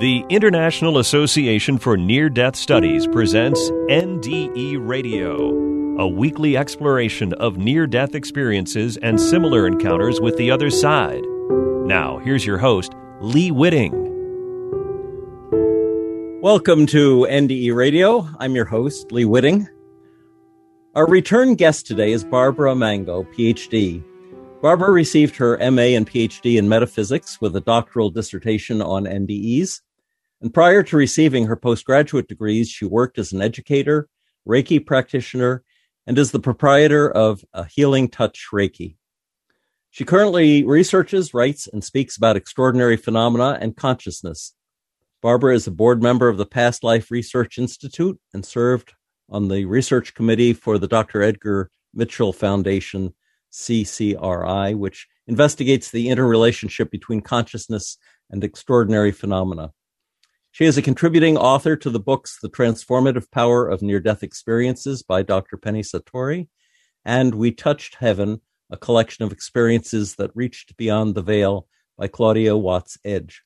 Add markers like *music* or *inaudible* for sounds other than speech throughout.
The International Association for Near Death Studies presents NDE Radio, a weekly exploration of near death experiences and similar encounters with the other side. Now, here's your host, Lee Witting. Welcome to NDE Radio. I'm your host, Lee Witting. Our return guest today is Barbara Mango, PhD. Barbara received her MA and PhD in metaphysics with a doctoral dissertation on NDEs. And prior to receiving her postgraduate degrees, she worked as an educator, Reiki practitioner, and is the proprietor of a Healing Touch Reiki. She currently researches, writes, and speaks about extraordinary phenomena and consciousness. Barbara is a board member of the Past Life Research Institute and served on the research committee for the Dr. Edgar Mitchell Foundation CCRI, which investigates the interrelationship between consciousness and extraordinary phenomena. She is a contributing author to the books The Transformative Power of Near Death Experiences by Dr. Penny Sartori and We Touched Heaven, a collection of experiences that reached beyond the veil by Claudia Watts Edge.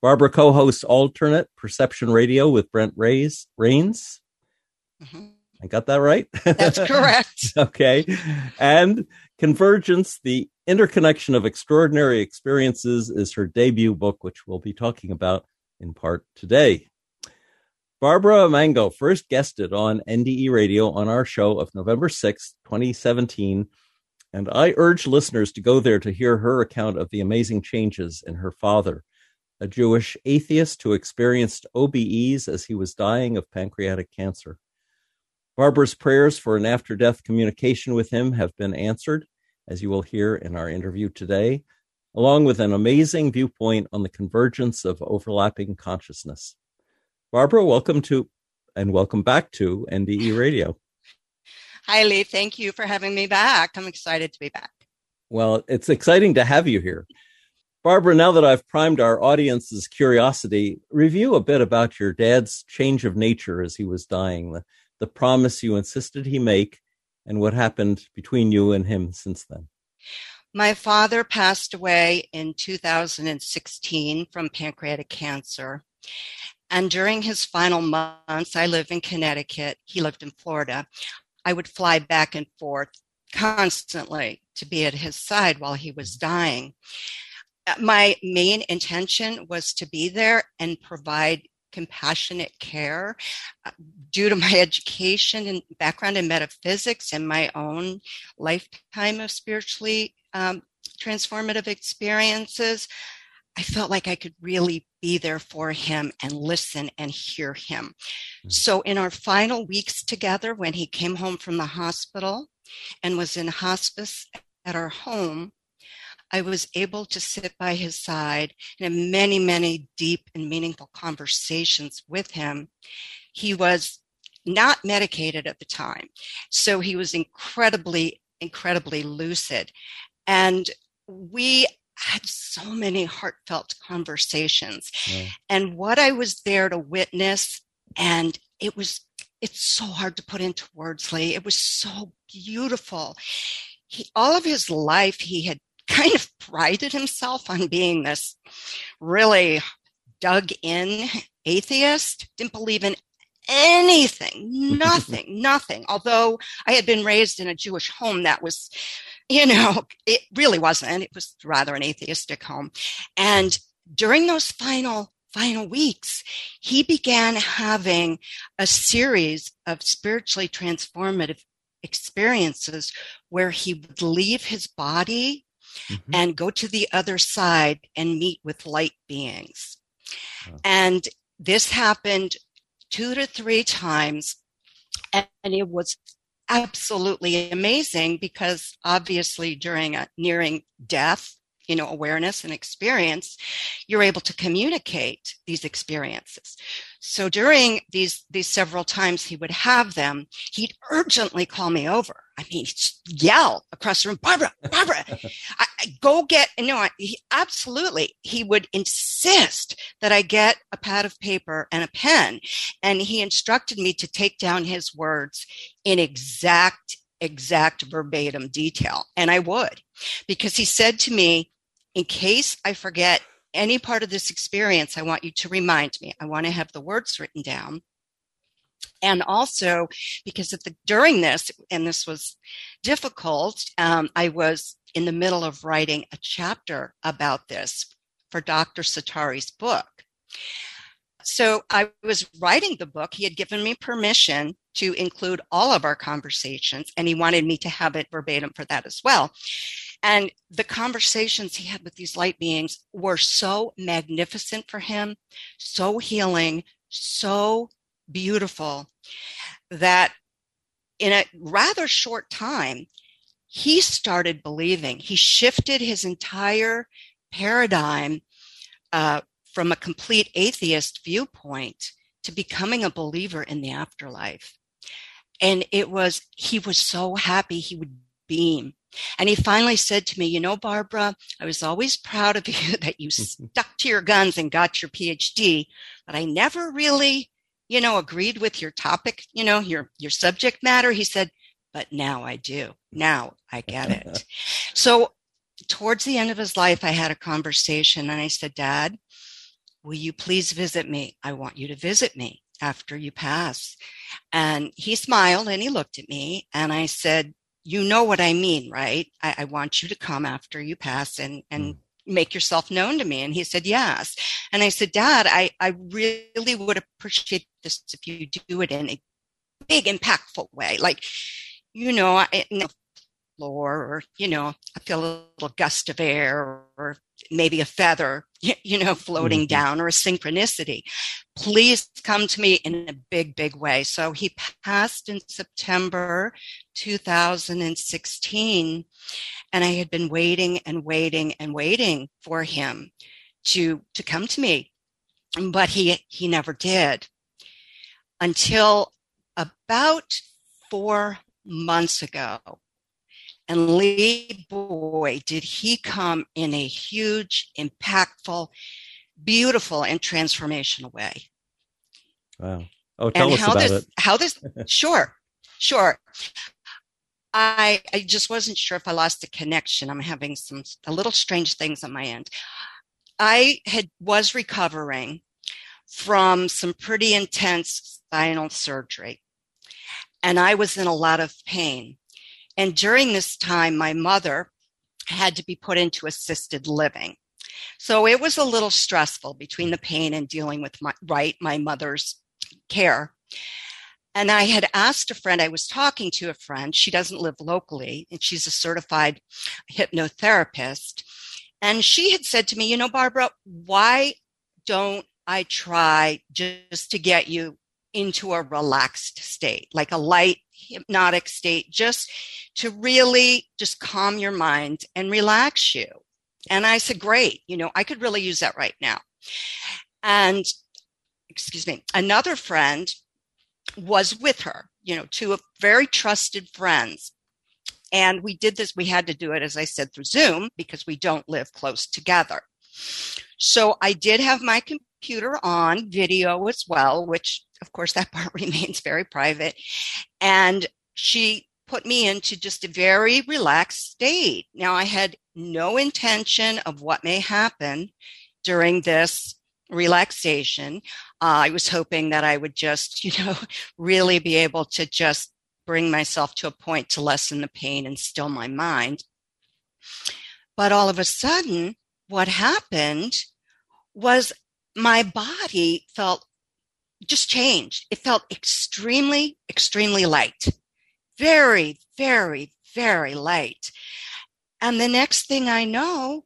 Barbara co hosts Alternate Perception Radio with Brent Reyes, Raynes. Mm-hmm. I got that right? That's *laughs* correct. okay. And Convergence, the interconnection of extraordinary experiences, is her debut book, which we'll be talking about in part today. Barbara Mango first guested on NDE Radio on our show of November 6, 2017. And I urge listeners to go there to hear her account of the amazing changes in her father, a Jewish atheist who experienced OBEs as he was dying of pancreatic cancer. Barbara's prayers for an after death communication with him have been answered, as you will hear in our interview today, along with an amazing viewpoint on the convergence of overlapping consciousness. Barbara, welcome to and welcome back to NDE Radio. Hi, Lee. Thank you for having me back. I'm excited to be back. Well, it's exciting to have you here. Barbara, now that I've primed our audience's curiosity, review a bit about your dad's change of nature as he was dying, the, the promise you insisted he make, and what happened between you and him since then. My father passed away in 2016 from pancreatic cancer. And during his final months, I live in Connecticut. He lived in Florida. I would fly back and forth constantly to be at his side while he was dying. Uh, my main intention was to be there and provide compassionate care uh, due to my *laughs* education and background in metaphysics and my own lifetime of spiritually um, transformative experiences i felt like i could really be there for him and listen and hear him mm-hmm. so in our final weeks together when he came home from the hospital and was in hospice at our home I was able to sit by his side and have many, many deep and meaningful conversations with him. He was not medicated at the time. So he was incredibly, incredibly lucid. And we had so many heartfelt conversations. And what I was there to witness, and it was, it's so hard to put into words, Lee. It was so beautiful. He, all of his life, he had kind of prided himself on being this really dug in atheist, didn't believe in anything, nothing, *laughs* nothing. Although I had been raised in a Jewish home that was, you know, it really wasn't. It was rather an atheistic home. And during those final final weeks, he began having a series of spiritually transformative experiences where he would leave his body mm-hmm. and go to the other side and meet with light beings. And this happened two to three times. And it was absolutely amazing because obviously during a nearing death, you know, awareness and experience, you're able to communicate these experiences. So during these these several times he would have them, he'd urgently call me over. I mean, yell across the room, Barbara, Barbara, I, I go get. You know, he, absolutely, he would insist that I get a pad of paper and a pen, and he instructed me to take down his words in exact exact verbatim detail, and I would, because he said to me, in case I forget any part of this experience, I want you to remind me. I want to have the words written down. And also, because the, during this, and this was difficult, um, I was in the middle of writing a chapter about this for Dr. Sartori's book. So I was writing the book. He had given me permission to include all of our conversations, and he wanted me to have it verbatim for that as well. And the conversations he had with these light beings were so magnificent for him, so healing, so beautiful that in a rather short time, he started believing. He shifted his entire paradigm uh, from a complete atheist viewpoint to becoming a believer in the afterlife. And it was, he was so happy he would beam. And he finally said to me, You know, Barbara, I was always proud of *laughs* you that you *laughs* stuck to your guns and got your PhD, but I never really, you know, agreed with your topic, you know, your, your subject matter. He said, But now I do. Now I get it. *laughs* so towards the end of his life, I had a conversation and I said, Dad, will you please visit me? I want you to visit me after you pass. And he smiled and he looked at me and I said, you know what I mean, right? I, I want you to come after you pass and, and mm. make yourself known to me. And he said, yes. And I said, dad, I, I really would appreciate this if you do it in a big, impactful way. Like, you know, I, floor or you know i feel a little gust of air or maybe a feather *laughs* you know floating mm-hmm. down or a synchronicity. Please come to me in a big big way. So he passed in september 2016 and i had been waiting and waiting and waiting for him to to come to me but he he never did until about four months ago and Lee, boy, did he come in a huge, impactful, beautiful, and transformational way. Wow. Oh, tell and us how about this, it. How this, *laughs* sure, sure. I, I just wasn't sure if I lost the connection. I'm having some a little strange things on my end. I had was recovering from some pretty intense spinal surgery, and I was in a lot of pain. And during this time, my mother had to be put into assisted living. So it was a little stressful between the pain and dealing with my right, my mother's care. And I had asked a friend, I was talking to a friend, she doesn't live locally, and she's a certified hypnotherapist. And she had said to me, You know, Barbara, why don't I try just to get you into a relaxed state, like a light hypnotic state, just to really just calm your mind and relax you. And I said, great, you know, I could really use that right now. And excuse me, another friend was with her, you know, two very trusted friends. And we did this, we had to do it, as I said, through Zoom because we don't live close together. So I did have my computer on video as well, which of course *laughs* that part remains very private. And she put me into just a very relaxed state. Now I had no intention of what may happen during this relaxation. Uh, I was hoping that I would just, *laughs* you know, really be able to just bring myself to a point to lessen the pain and still my mind. But all of a sudden, what happened was my body felt just changed. It felt extremely, extremely light. Very, very, very light. And the next thing I know,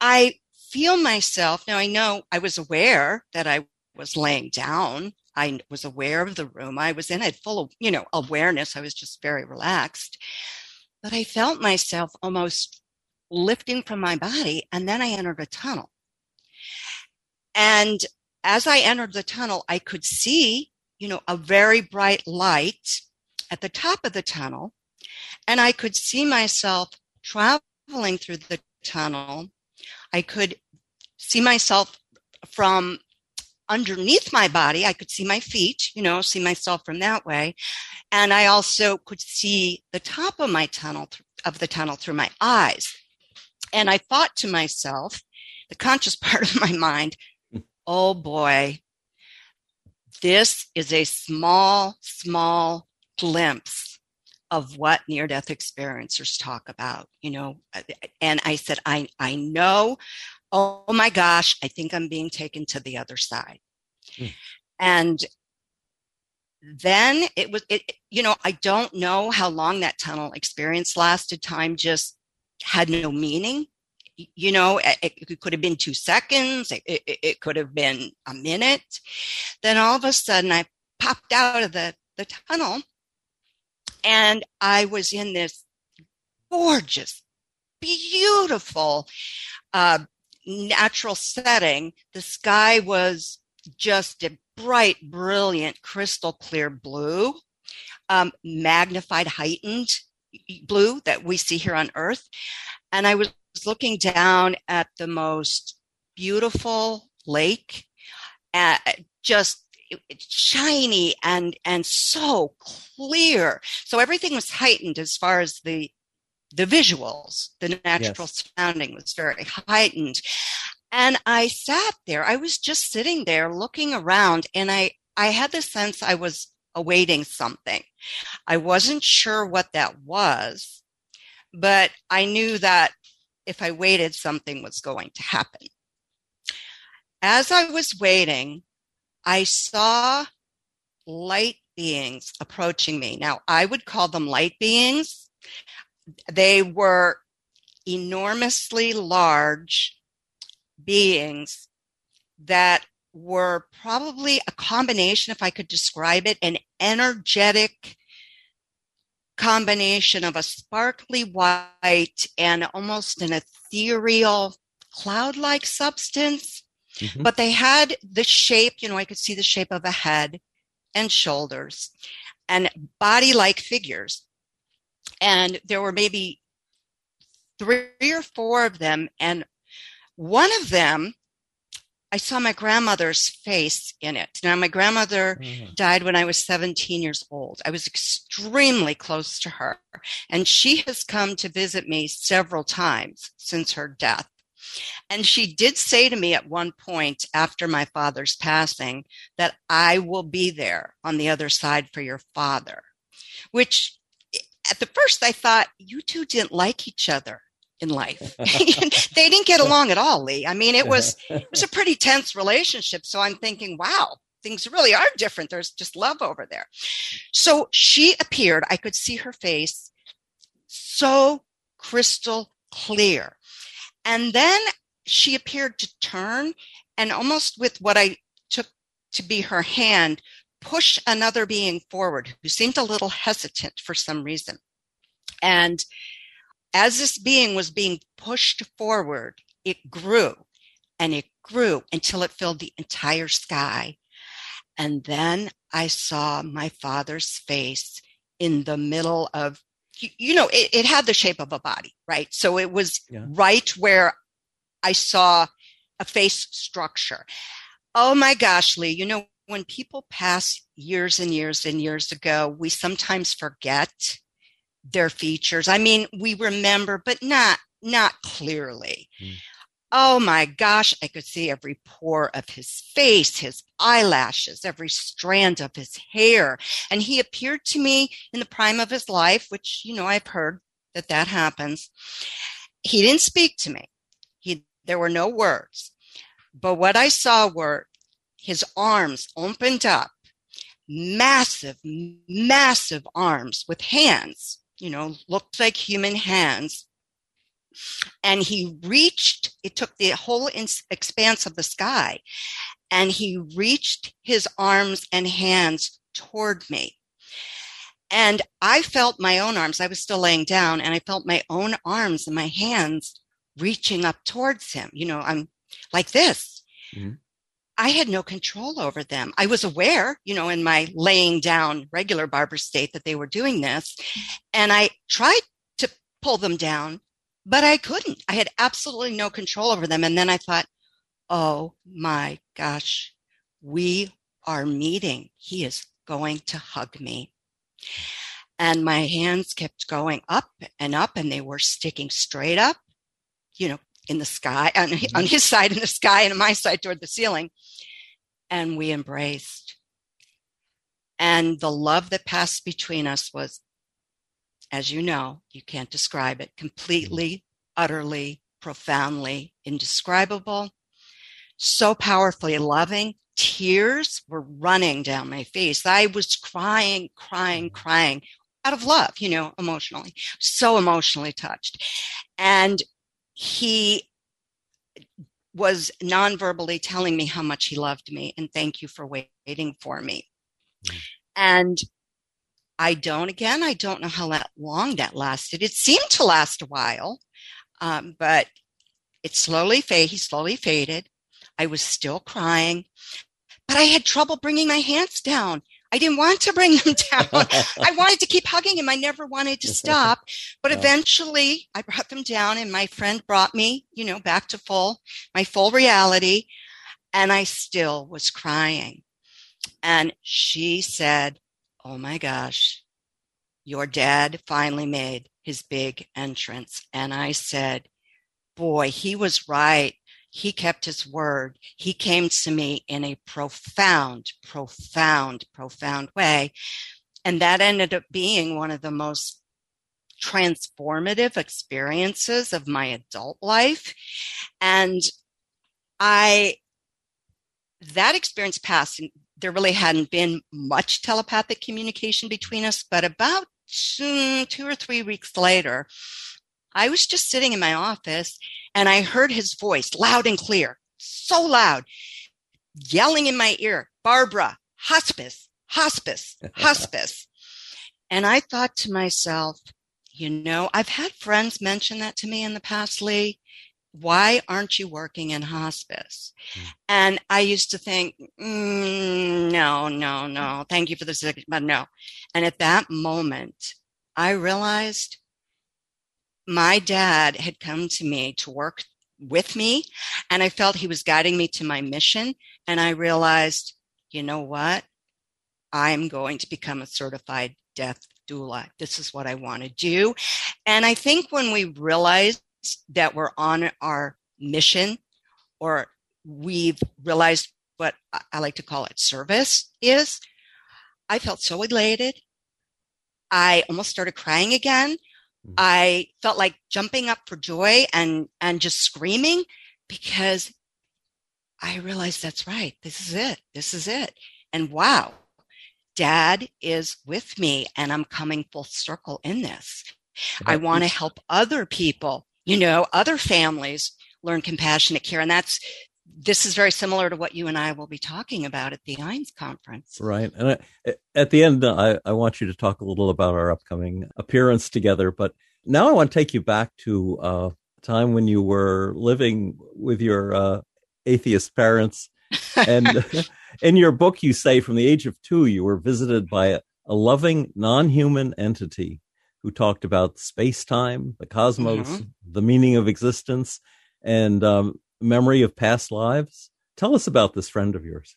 I feel myself. Now I know I was aware that I was laying down. I was aware of the room I was in. I had full of, you know, awareness. I was just very relaxed. But I felt myself almost lifting from my body. And then I entered a tunnel. And as I entered the tunnel, I could see, you know, a very bright light at the top of the tunnel. And I could see myself traveling through the tunnel. I could see myself from underneath my body. I could see my feet, you know, see myself from that way. And I also could see the top of my tunnel, of the tunnel through my eyes. And I thought to myself, the conscious *laughs* part of my mind, oh boy, this is a small, small glimpse of what near death experiencers talk about, you know. And I said, I, I know, oh my gosh, I think I'm being taken to the other side. Mm. And then it was it you know i don't know how long that tunnel experience lasted time just had no meaning you know it, it could have been two seconds it, it, it, could have been a minute. Then all of a sudden i popped out of the, the tunnel and i was in this gorgeous beautiful uh, natural setting. The sky was just a bright brilliant crystal clear blue um, magnified heightened blue that we see here on earth. And i was looking down at the most beautiful lake, uh, just shiny and and so clear. So everything was heightened as far as the the visuals, the natural yes. surrounding was very heightened. And I sat there. I was just sitting there looking around, and I I had the sense I was awaiting something. I wasn't sure what that was, but I knew that if I waited, something was going to happen. As I was waiting, I saw light beings approaching me. Now, I would call them light beings. They were enormously large beings that were probably a combination, if I could describe it, an energetic combination of a sparkly white and almost an ethereal cloud like substance. Mm-hmm. But they had the shape, you know, I could see the shape of a head and shoulders and body like figures. And there were maybe three or four of them. And one of them I saw my grandmother's face in it. Now, my grandmother mm. died when I was 17 years old. I was extremely close to her, and she has come to visit me several times since her death. And she did say to me at one point after my father's passing that I will be there on the other side for your father, which at the first I thought, you two didn't like each other in life. *laughs* *laughs* they didn't get along at all, Lee. I mean, it was *laughs* it was a pretty tense relationship. So I'm thinking, wow, things really are different. There's just love over there. So she appeared. I could see her face so crystal clear. And then she appeared to turn and almost with what I took to be her hand, push another being forward who seemed a little hesitant for some reason. And as this being was being pushed forward, it grew and it grew until it filled the entire sky. And then I saw my father's face in the middle of, you know, it, it had the shape of a body, right? So it was yeah. right where I saw a face structure. Oh my gosh, Lee, you know, when people pass years and years and years ago, we sometimes forget their features. I mean, we remember, but not not clearly. Mm. Oh my gosh, I could see every pore of his face, his eyelashes, every strand of his hair. And he appeared to me in the prime of his life, which, you know, I've heard that that happens. He didn't speak to me. He, there were no words. But what I saw were his arms opened up, massive, massive arms with hands you know, looked like human hands. And he reached, it took the whole expanse of the sky, and he reached his arms and hands toward me. And I felt my own arms. I was still laying down, and I felt my own arms and my hands reaching up towards him. You know, I'm like this. Mm-hmm. I had no control over them. I was aware, you know, in my laying down regular Barbara state that they were doing this. And I tried to pull them down, but I couldn't. I had absolutely no control over them. And then I thought, oh my gosh, we are meeting. He is going to hug me. And my hands kept going up and up, and they were sticking straight up you know, in the sky, on, mm-hmm. on his side in the sky, and on my side toward the ceiling. And we embraced. And the love that passed between us was, as you know, you can't describe it, completely, utterly, profoundly indescribable, so powerfully loving. Tears were running down my face. I was crying, crying, mm-hmm. crying out of love, you know, emotionally, so emotionally touched. And he was non-verbally telling me how much he loved me and thank you for waiting for me. Mm-hmm. And I don't, again, I don't know how long that lasted. It seemed to last a while, um, but it slowly faded. He slowly faded. I was still crying, but I had trouble bringing my hands down. I didn't want to bring them *laughs* down. I *laughs* wanted to keep hugging him. I never wanted to stop. But eventually I brought them down and my friend brought me, you know, back to full, my full reality. And I still was crying. And she said, Oh my gosh, your dad finally made his big entrance. And I said, Boy, he was right he kept his word. He came to me in a profound, profound, profound way. And that ended up being one of the most transformative experiences of my adult life. And I, that experience passed, and there really hadn't been much telepathic communication between us, but about two, two or three weeks later, I was just sitting in my office and I heard his voice loud and clear, so loud, yelling in my ear, Barbara, hospice, hospice, *laughs* hospice. and I thought to myself, you know, I've had friends mention that to me in the past, Lee. Why aren't you working in hospice? Mm. And I used to think, mm, no, no, no. Thank you for the suggestion, but no. And at that moment, I realized my dad had come to me to work with me and I felt he was guiding me to my mission. And I realized, you know what? I'm going to become a certified death doula. This is what I want to do. And I think when we realize that we're on our mission or we've realized what I like to call it service is, I felt so elated. I almost started crying again Mm-hmm. I felt like jumping up for joy and, and just screaming because I realized that's right. This is it. This is it. And wow, dad is with me and I'm coming full circle in this. I want to help other people, you know, other families learn compassionate care. And that's, this is very similar to what you and I will be talking about at the IANDS conference. Right. And I, at the end, I, I want you to talk a little about our upcoming appearance together. But now I want to take you back to uh, a time when you were living with your uh, atheist parents. And *laughs* in your book, you say from the age of two, you were visited by a, a loving, non human entity who talked about space time, the cosmos, mm-hmm. the meaning of existence, and um, memory of past lives. Tell us about this friend of yours.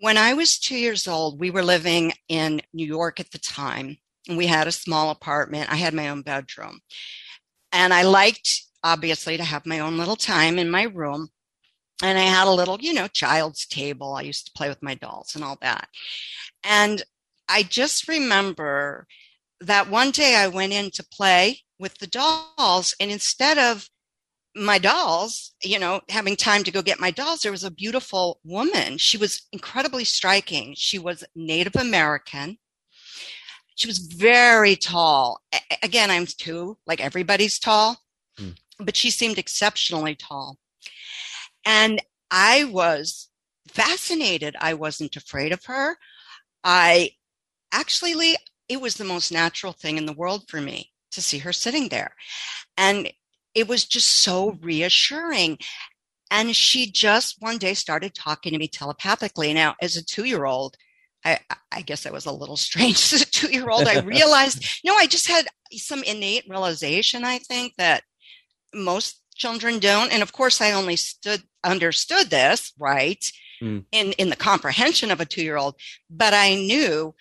When I was two years old, we were living in New York at the time, and we had a small apartment. I had my own bedroom. And I liked, obviously, to have my own little time in my room. And I had a little, you know, child's table. I used to play with my dolls and all that. And I just remember that one day I went in to play with the dolls, and instead of my dolls, you know, having time to go get my dolls, there was a beautiful woman. She was incredibly striking. She was Native American. She was very tall. A- again, I'm too, like everybody's tall, mm. but she seemed exceptionally tall. And I was fascinated. I wasn't afraid of her. I actually, Lee, it was the most natural thing in the world for me to see her sitting there. And it was just so reassuring. And she just one day started talking to me telepathically. Now, as a two year old, I, I, guess I was a little *laughs* strange as a two year old. I *laughs* realized, no, I just had some innate realization, I think, that most children don't. And of course, I only stood, understood this, right, mm. in, in the comprehension of a two year old, but I knew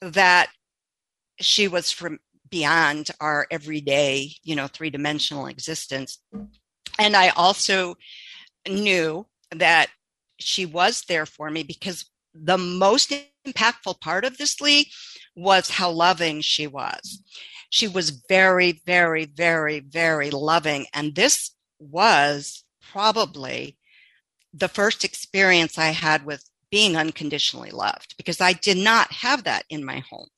that she was from beyond our everyday, you know, three dimensional existence. And I also knew that she was there for me because the most impactful part of this, Lee, was how loving she was. She was very, very, very, very loving. And this was probably the first experience I had with being unconditionally loved because I did not have that in my home.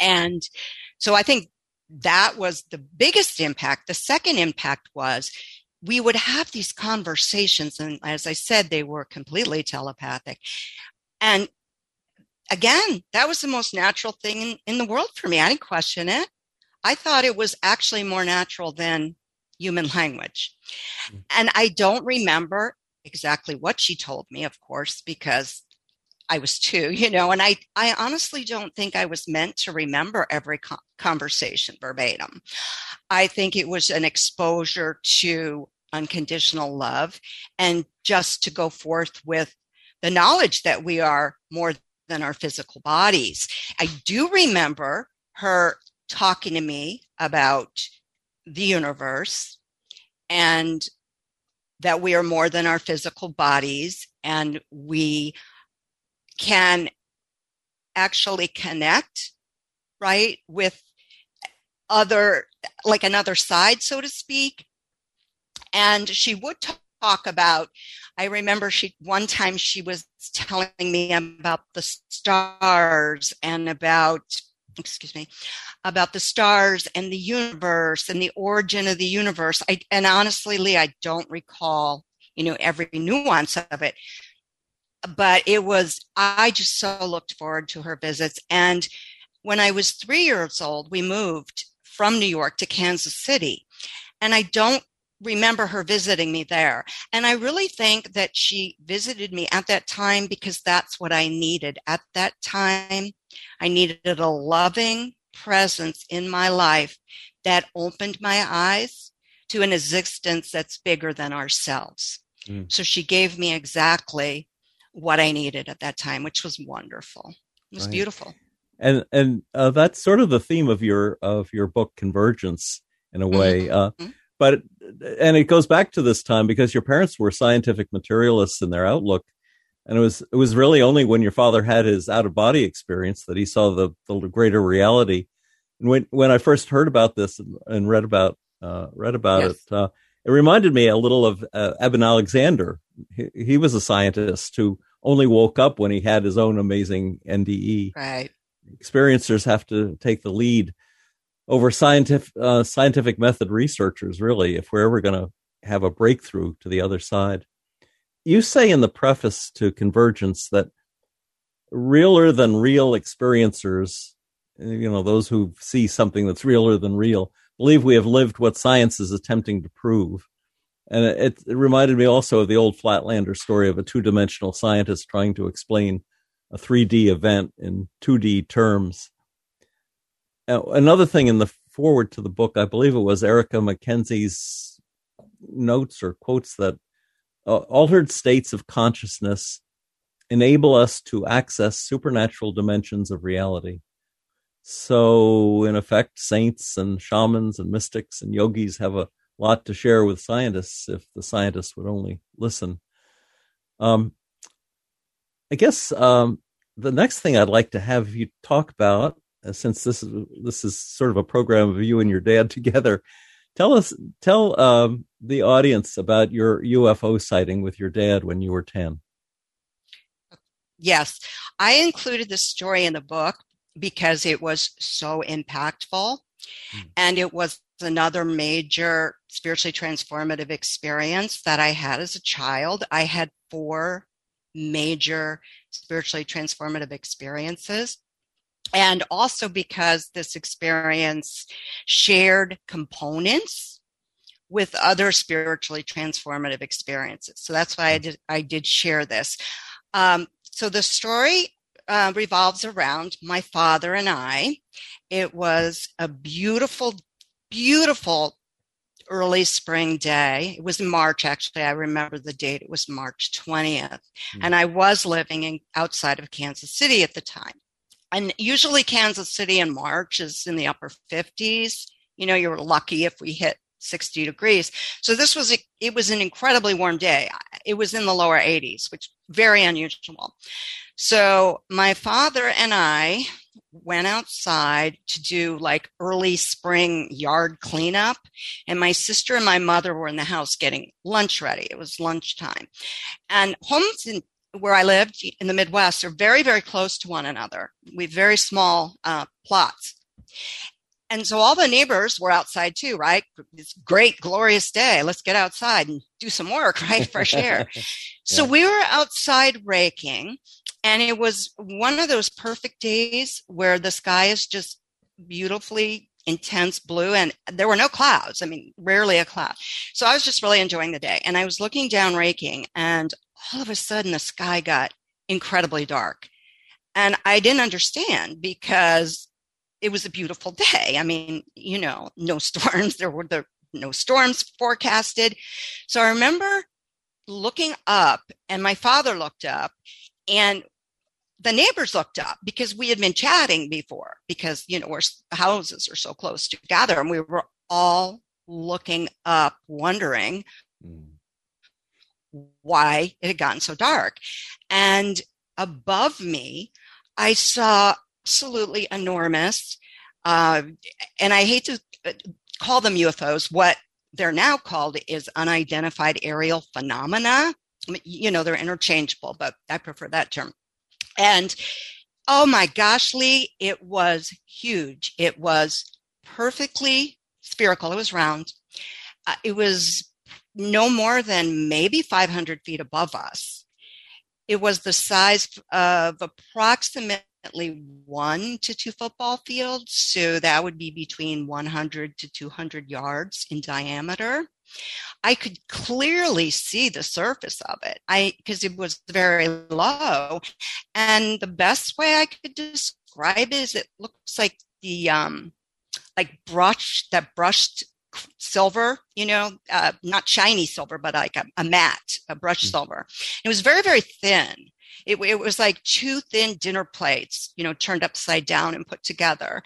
And so I think that was the biggest impact. The second impact was we would have these conversations. And as I said, they were completely telepathic. And again, that was the most natural thing in, in the world for me. I didn't question it. I thought it was actually more natural than human *laughs* language. Mm. And I don't remember exactly what she told me, of course, because I was two, you know, and I, I honestly don't think I was meant to remember every co- conversation verbatim. I think it was an exposure to unconditional love and just to go forth with the knowledge that we are more than our physical bodies. I do remember her talking to me about the universe and that we are more than our physical bodies and we can actually connect right with other like another side so to speak. And she would talk about i remember she one time she was telling me about the stars and about excuse me about the stars and the universe and the origin of the universe. I, and honestly lee i don't recall you know every nuance of it but it was, I just so looked forward to her visits. And when I was three years old, we moved from New York to Kansas City. And I don't remember her visiting me there. And I really think that she visited me at that time because that's what I needed. At that time, I needed a loving presence in my life that opened my eyes to an existence that's bigger than ourselves. Mm. So she gave me exactly what I needed at that time, which was wonderful. It was right. beautiful. And and uh, that's sort of the theme of your of your book, Convergence, in a way. Mm-hmm. Uh, mm-hmm. but and it goes back to this time because your parents were scientific materialists in their outlook, and it was it was really only when your father had his out of body experience that he saw the the greater reality. And when when I first heard about this and, and read about uh, read about yes. it, uh, it reminded me a little of uh, Eben Alexander. He, he, was a scientist who only woke up when he had his own amazing NDE. Right. Experiencers have to take the lead over scientific uh, scientific method researchers. Really, if we're ever going to have a breakthrough to the other side, you say in the preface to Convergence that realer than real experiencers, you know, those who see something that's realer than real, believe we have lived what science is attempting to prove. And it, it reminded me also of the old Flatlander story of a two dimensional scientist trying to explain a 3D event in 2D terms. Now, another thing in the forward to the book, I believe it was Erica McKenzie's notes or quotes that uh, altered states of consciousness enable us to access supernatural dimensions of reality. So, in effect, saints and shamans and mystics and yogis have a lot to share with scientists if the scientists would only listen. Um, I guess um, the next thing I'd like to have you talk about, uh, since this is this is sort of a program of you and your dad *laughs* together, tell us tell um, the audience about your UFO sighting with your dad when you were ten. Yes, I included this story in the book because it was so impactful. Mm. And it was another major spiritually transformative experience that I had as a child. I had four major spiritually transformative experiences. And also because this experience shared components with other spiritually transformative experiences. So that's why I hmm. did, I did share this. Um, so the story uh, revolves around my father and I. It was a beautiful, beautiful early spring day. It was March, actually. I remember the date. It was March 20th. Mm-hmm. And I was living in outside of Kansas City at the time. And usually Kansas City in March is in the upper 50s. You know, you're lucky if we hit 60 degrees. So this was, a, it was an incredibly warm day. It was in the lower 80s, which very unusual. So my father and I went outside to do like early spring yard cleanup. And my sister and my mother were in the house getting lunch ready. It was lunchtime. And homes in where I lived in the Midwest are very, very close to one another. We have very small uh, plots. And so all the neighbors were outside too, right? It's great, glorious day. Let's get outside and do some work, *laughs* right? Fresh air. yeah. So we were outside raking and it was one of those perfect days where the sky is just beautifully intense blue and there were no clouds. I mean, rarely a cloud. So I was just really enjoying the day. And I was looking down raking and all of a sudden the sky got incredibly dark. And I didn't understand because it was a beautiful day. I mean, you know, no *laughs* storms. There were the no storms forecasted. So I remember looking up and my father looked up and the neighbors looked up because we had been chatting before because you know our houses are so close together and we were all looking up wondering mm. why it had gotten so dark and above me i saw absolutely enormous uh, and i hate to uh, call them ufos what they're now called is unidentified aerial phenomena you know they're interchangeable but i prefer that term and oh my gosh, Lee, it was huge. It was perfectly spherical. It was round. Uh, it was no more than maybe 500 feet above us. It was the size of approximately one to two football fields. So that would be between 100 to 200 yards in diameter. I could clearly see the surface of it. I because it was very low, and the best way I could describe it is it looks like the um like brush that brushed silver, you know, uh, not shiny silver, but like a, a matte, a brushed mm-hmm. silver. It was very very thin. It, it, was like two thin dinner plates, you know, turned upside down and put together.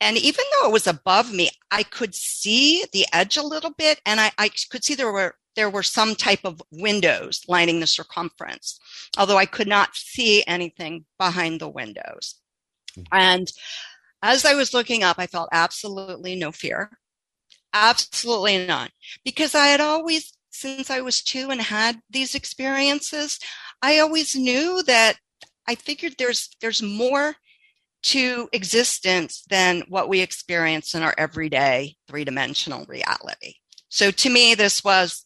And even though it was above me, I could see the edge a little bit and I, I could see there were there were some type of windows lining the circumference, although I could not see anything behind the windows. Mm-hmm. And as I was looking up, I felt absolutely no fear. Absolutely not. Because I had always, since I was two and had these experiences, I always knew that I figured there's there's more to existence than what we experience in our everyday three dimensional reality. So to me, this was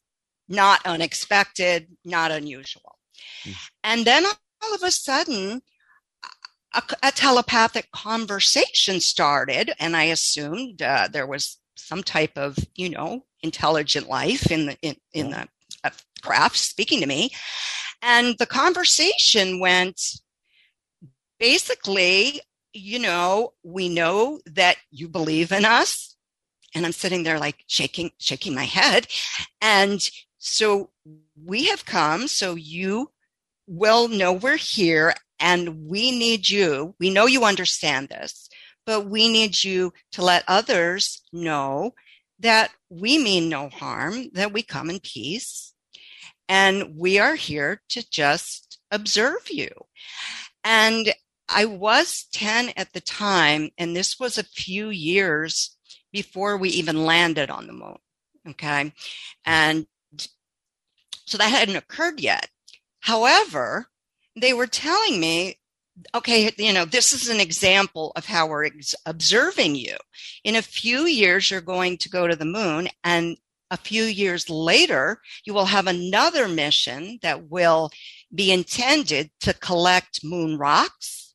not unexpected, not unusual. Mm. And then all of a sudden, a, a, telepathic conversation started, and I assumed uh, there was some type of, you know, intelligent life in the in, in the uh, craft speaking to me, and the conversation went basically you know, we know that you believe in us. And I'm sitting there like shaking, shaking my head. And so we have come so you will know we're here and we need you. We know you understand this, but we need you to let others know that we mean no harm, that we come in peace, and we are here to just observe you. And I was 10 at the time, and this was a few years before we even landed on the moon. Okay. And so that hadn't occurred yet. However, they were telling me, okay, you know, this is an example of how we're ex- observing you. In a few years, you're going to go to the moon, and a few years later, you will have another mission that will be intended to collect moon rocks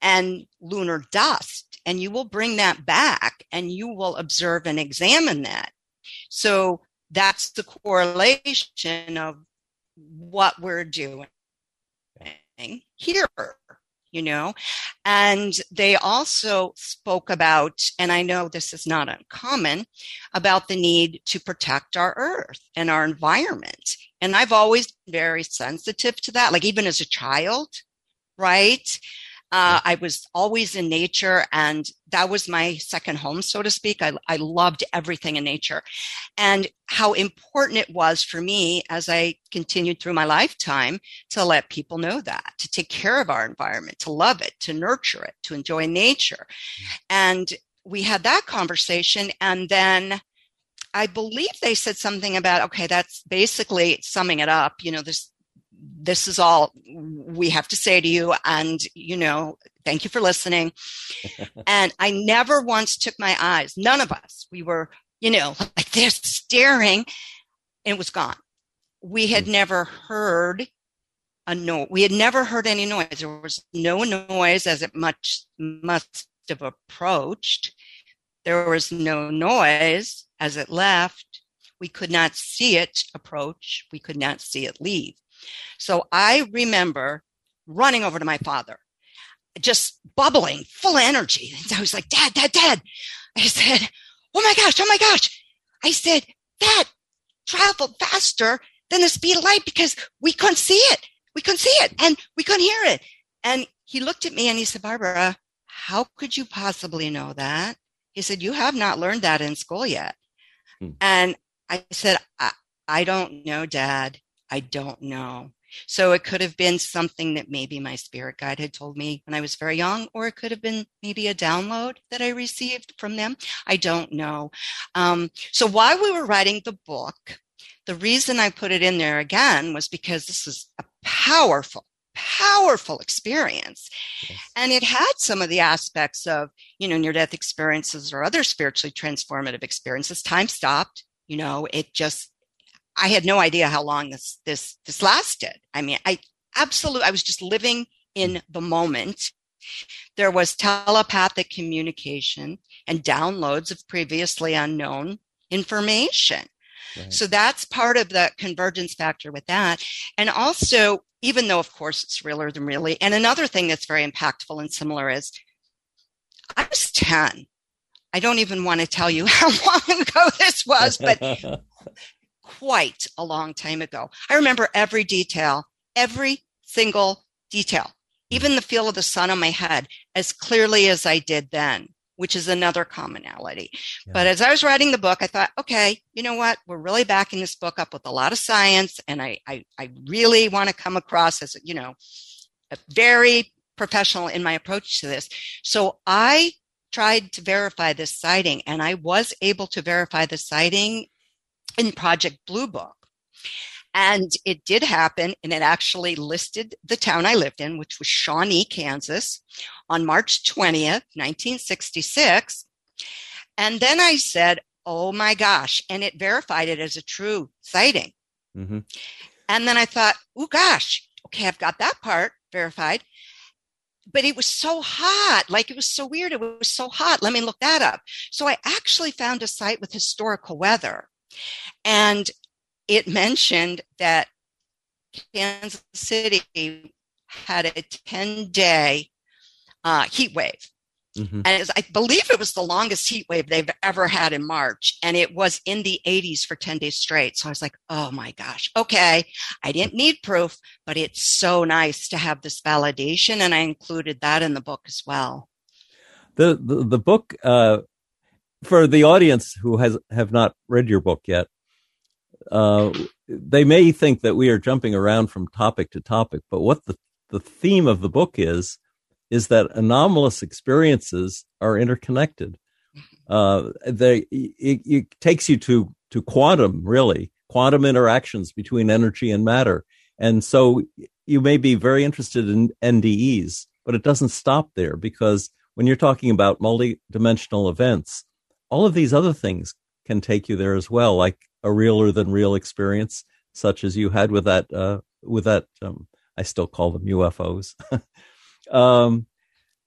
and lunar dust. And you will bring that back and you will observe and examine that. So that's the correlation of what we're doing here, you know. And they also spoke about, and I know this is not uncommon, about the need to protect our earth and our environment. And I've always been very sensitive to that, like even as a child, right? Uh, I was always in nature, and that was my second home, so to speak. I, I loved everything in nature, and how important it was for me as I continued through my lifetime to let people know that, to take care of our environment, to love it, to nurture it, to enjoy nature. And we had that conversation, and then I believe they said something about, okay, that's basically summing it up. You know, this this is all we have to say to you. And, you know, thank you for listening. *laughs* and I never once took my eyes, none of us, we were, you know, like this staring and it was gone. We had mm. never heard a noise. We had never heard any noise. There was no noise as it much must have approached. There was no noise as it left. We could not see it approach. We could not see it leave. So I remember running over to my father, just bubbling, full of energy. And *laughs* I was like, Dad, Dad, Dad. I said, Oh my gosh, oh my gosh. I said, That traveled faster than the speed of light because we couldn't see it. We couldn't see it and we couldn't hear it. And he looked at me and he said, Barbara, how could you possibly know that? He said, You have not learned that in school yet. Hmm. And I said, I, I don't know, Dad. I don't know. So it could have been something that maybe my spirit guide had told me when I was very young, or it could have been maybe a download that I received from them. I don't know. Um, so while we were writing the book, the reason I put it in there again was because this is a powerful, powerful experience. Yes. And it had some of the aspects of, you know, near death experiences or other spiritually transformative experiences. Time stopped, you know, it just I had no idea how long this this this lasted. I mean, I absolutely I was just living in mm. the moment. There was telepathic communication and downloads of previously unknown information. Right. So that's part of the convergence factor with that. And also, even though of course it's realer than really, and another thing that's very impactful and similar is I was 10. I don't even want to tell you *laughs* how long ago this was, but *laughs* quite a long time ago. I remember every detail, every single detail, even the feel of the sun on my head as clearly as I did then, which is another commonality. Yeah. But as I was writing the book, I thought, okay, you know what? We're really backing this book up with a lot of science. And I, I, I really want to come across as, you know, a very professional in my approach to this. So I tried to verify this sighting and I was able to verify the sighting in Project Blue Book. And it did happen, and it actually listed the town I lived in, which was Shawnee, Kansas, on March 20th, 1966. And then I said, Oh my gosh. And it verified it as a true sighting. Mm-hmm. And then I thought, Oh gosh, okay, I've got that part verified. But it was so hot. Like it was so weird. It was so hot. Let me look that up. So I actually found a site with historical weather. And it mentioned that Kansas City had a 10 day uh, heat wave. Mm-hmm. And was, I believe it was the longest heat wave they've ever had in March. And it was in the 80s for 10 days straight. So I was like, oh my gosh, okay. I didn't need proof, but it's so nice to have this validation. And I included that in the book as well. The, the, the book uh, for the audience who has have not read your book yet, uh, they may think that we are jumping around from topic to topic, but what the, the theme of the book is, is that anomalous experiences are interconnected. Uh, they, it, it takes you to, to quantum, really, quantum interactions between energy and matter. And so you may be very interested in NDEs, but it doesn't stop there because when you're talking about multidimensional events, all of these other things can take you there as well, like a realer than real experience, such as you had with that, uh, with that, um, I still call them UFOs. *laughs* um,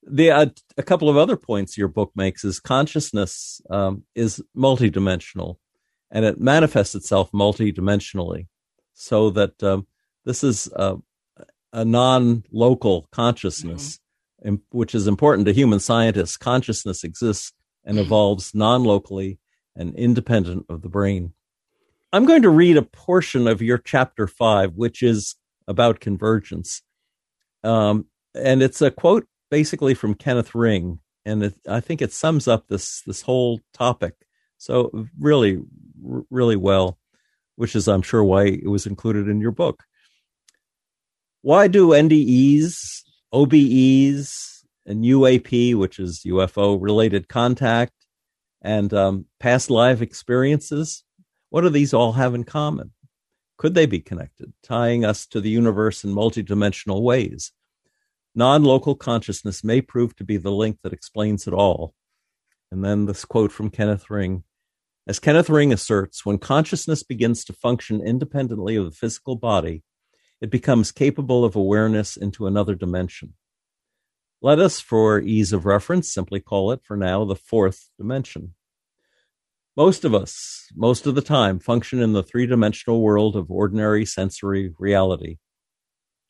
the uh, a couple of other points your book makes is consciousness um, is multidimensional, and it manifests itself multidimensionally, so that um, this is a, a non-local consciousness, mm-hmm. which is important to human scientists. Consciousness exists and evolves non locally and independent of the brain. I'm going to read a portion of your chapter five, which is about convergence. Um, and it's a quote basically from Kenneth Ring, and it, I think it sums up this this whole topic. So really, really well, which is I'm sure why it was included in your book. Why do NDEs, OBEs, and UAP, which is UFO related contact, and um, past live experiences, what do these all have in common? Could they be connected, tying us to the universe in multidimensional ways? Non local consciousness may prove to be the link that explains it all. And then this quote from Kenneth Ring As Kenneth Ring asserts, when consciousness begins to function independently of the physical body, it becomes capable of awareness into another dimension. Let us, for ease of reference, simply call it for now the fourth dimension. Most of us, most of the time, function in the three dimensional world of ordinary sensory reality.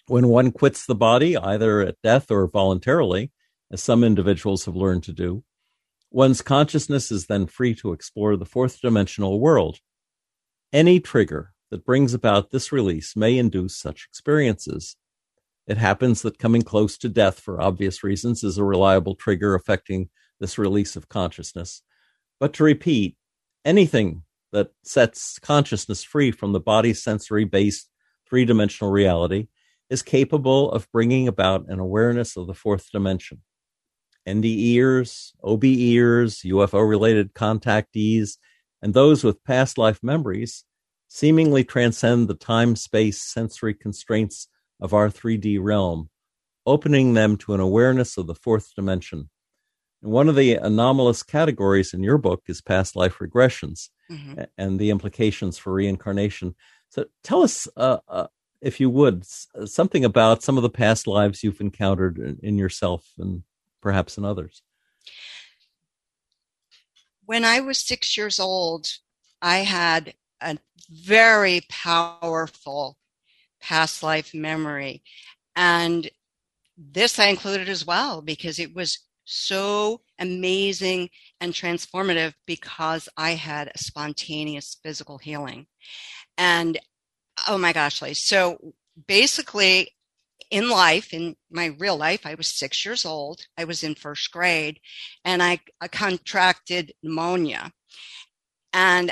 When one quits the body, either at death or voluntarily, as some individuals have learned to do, one's consciousness is then free to explore the fourth dimensional world. Any trigger that brings about this release may induce such experiences. It happens that coming close to death for obvious reasons is a reliable trigger affecting this release of consciousness. But to repeat, anything that sets consciousness free from the body's sensory based three dimensional reality is capable of bringing about an awareness of the fourth dimension. NDEers, OBEers, UFO related contactees, and those with past life memories seemingly transcend the time space sensory constraints of our 3D realm, opening them to an awareness of the fourth dimension. And one of the anomalous categories in your book is past life regressions mm-hmm. and the implications for reincarnation. So tell us uh, uh, if you would, uh, something about some of the past lives you've encountered in, in yourself and perhaps in others. When I was six years old, I had a very powerful past life memory. And this I included as well because it was so amazing and transformative because I had a spontaneous physical healing. And Oh my gosh, Lee. So basically, in life, in my real life, I was six years old. I was in first grade and I, I contracted pneumonia and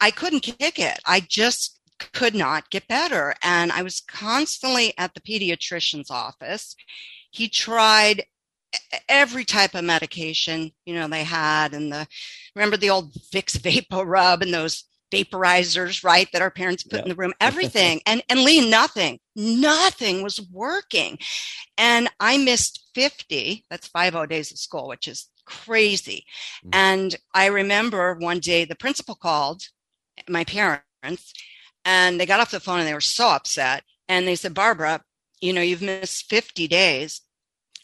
I couldn't kick it. I just could not get better. And I was constantly at the pediatrician's office. He tried every type of medication, you know, they had and the remember the old Vicks VapoRub and those vaporizers, right, that our parents put yeah. in the room, *laughs* everything. and and Lee, nothing, nothing was working. And I missed 50, that's 50 days of school, which is crazy. Mm-hmm. And I remember one day the principal called my parents and they got off the phone and they were so upset. And they said, Barbara, you know, you've missed 50 days.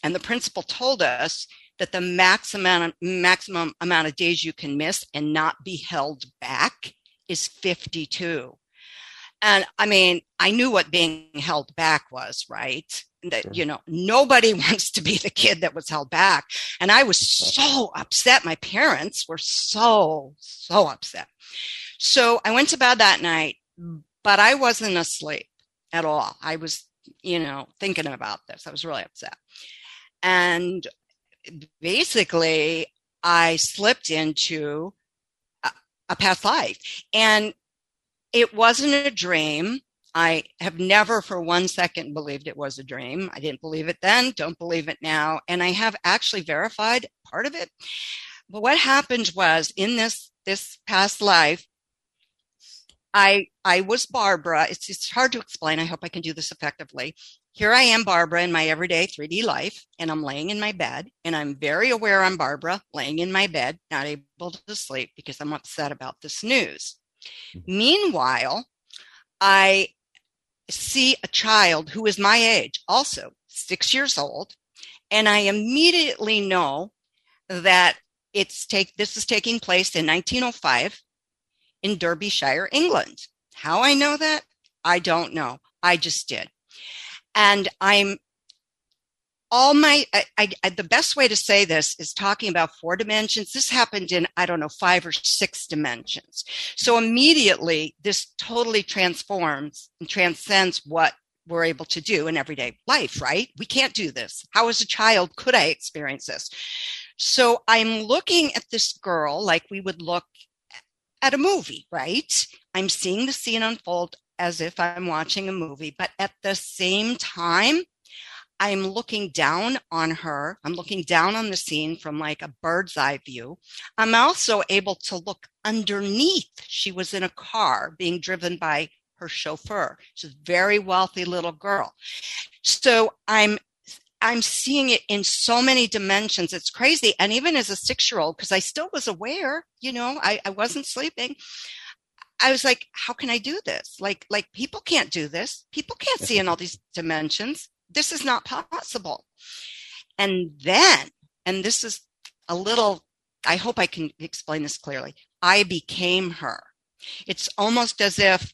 And the principal told us that the maximum maximum amount of days you can miss and not be held back is 52. And I mean, I knew what being held back was, right? That, you know, nobody *laughs* wants to be the kid that was held back. And I was so upset. My parents were so, so upset. So I went to bed that night, but I wasn't asleep at all. I was, you know, thinking about this. I was really upset. And basically, I slipped into a past life. And it wasn't a dream. I have never for one second believed it was a dream. I didn't believe it then, don't believe it now. And I have actually verified part of it. But what happened was in this this past life, I I was Barbara. It's it's hard to explain. I hope I can do this effectively here I am, Barbara, in my everyday 3D life, and I'm laying in my bed, and I'm very aware I'm Barbara, laying in my bed, not able to sleep because I'm upset about this news. Mm-hmm. Meanwhile, I see a child who is my age, also six years old, and I immediately know that it's take this is taking place in 1905 in Derbyshire, England. How I know that, I don't know. I just did and i'm all my I, I, the best way to say this is talking about four dimensions this happened in i don't know five or six dimensions so immediately this totally transforms and transcends what we're able to do in everyday life, right? We can't do this. How, as a child, could I experience this? So I'm looking at this girl like we would look at a movie, right? I'm seeing the scene unfold as if I'm watching a movie, but at the same time, I'm looking down on her. I'm looking down on the scene from like a bird's eye view. I'm also able to look underneath. She was in a car being driven by her chauffeur. She's a very wealthy little girl. So I'm I'm seeing it in so many dimensions. It's crazy. And even as a six year old, because I still was aware, you know, I, I wasn't sleeping. I was like, how can I do this? Like, like people can't do this. People can't see in all these dimensions. This is not possible. And then, and this is a little, I hope I can explain this clearly. I became her. It's almost as if,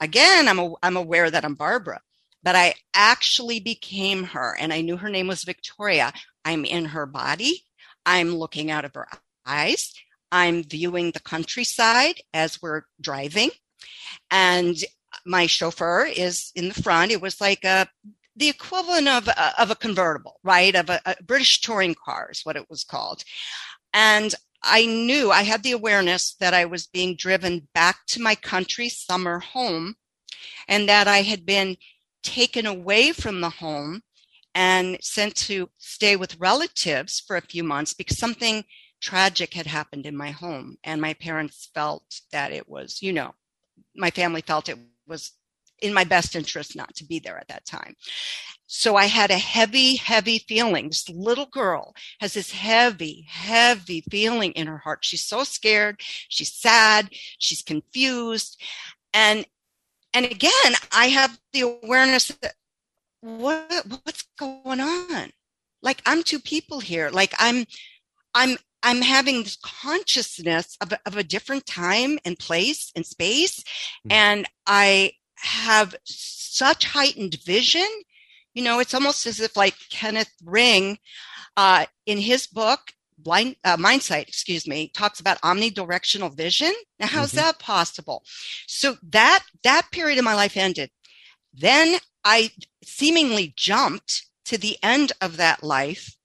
again, I'm, a, I'm aware that I'm Barbara, but I actually became her and I knew her name was Victoria. I'm in her body. I'm looking out of her eyes. I'm viewing the countryside as we're driving. And my chauffeur is in the front. It was like a the equivalent of a, of a convertible, right? Of a, a British touring car is what it was called. And I knew I had the awareness that I was being driven back to my country summer home and that I had been taken away from the home and sent to stay with relatives for a few months because something tragic had happened in my home. And my parents felt that it was you know my family felt it was in my best interest not to be there at that time. So i had a heavy heavy feeling. This little girl has this heavy heavy feeling in her heart. She's so scared. She's sad. She's confused. And and again i have the awareness that what what's going on like i'm two people here like i'm i'm I'm having this consciousness of, of a different time and place and space. Mm-hmm. And I have such heightened vision. You know, it's almost as if like Kenneth Ring, uh, in his book, blind uh, mindsight excuse me talks about omnidirectional vision now how's mm-hmm. that possible so that that period of my life ended then i seemingly jumped to the end of that life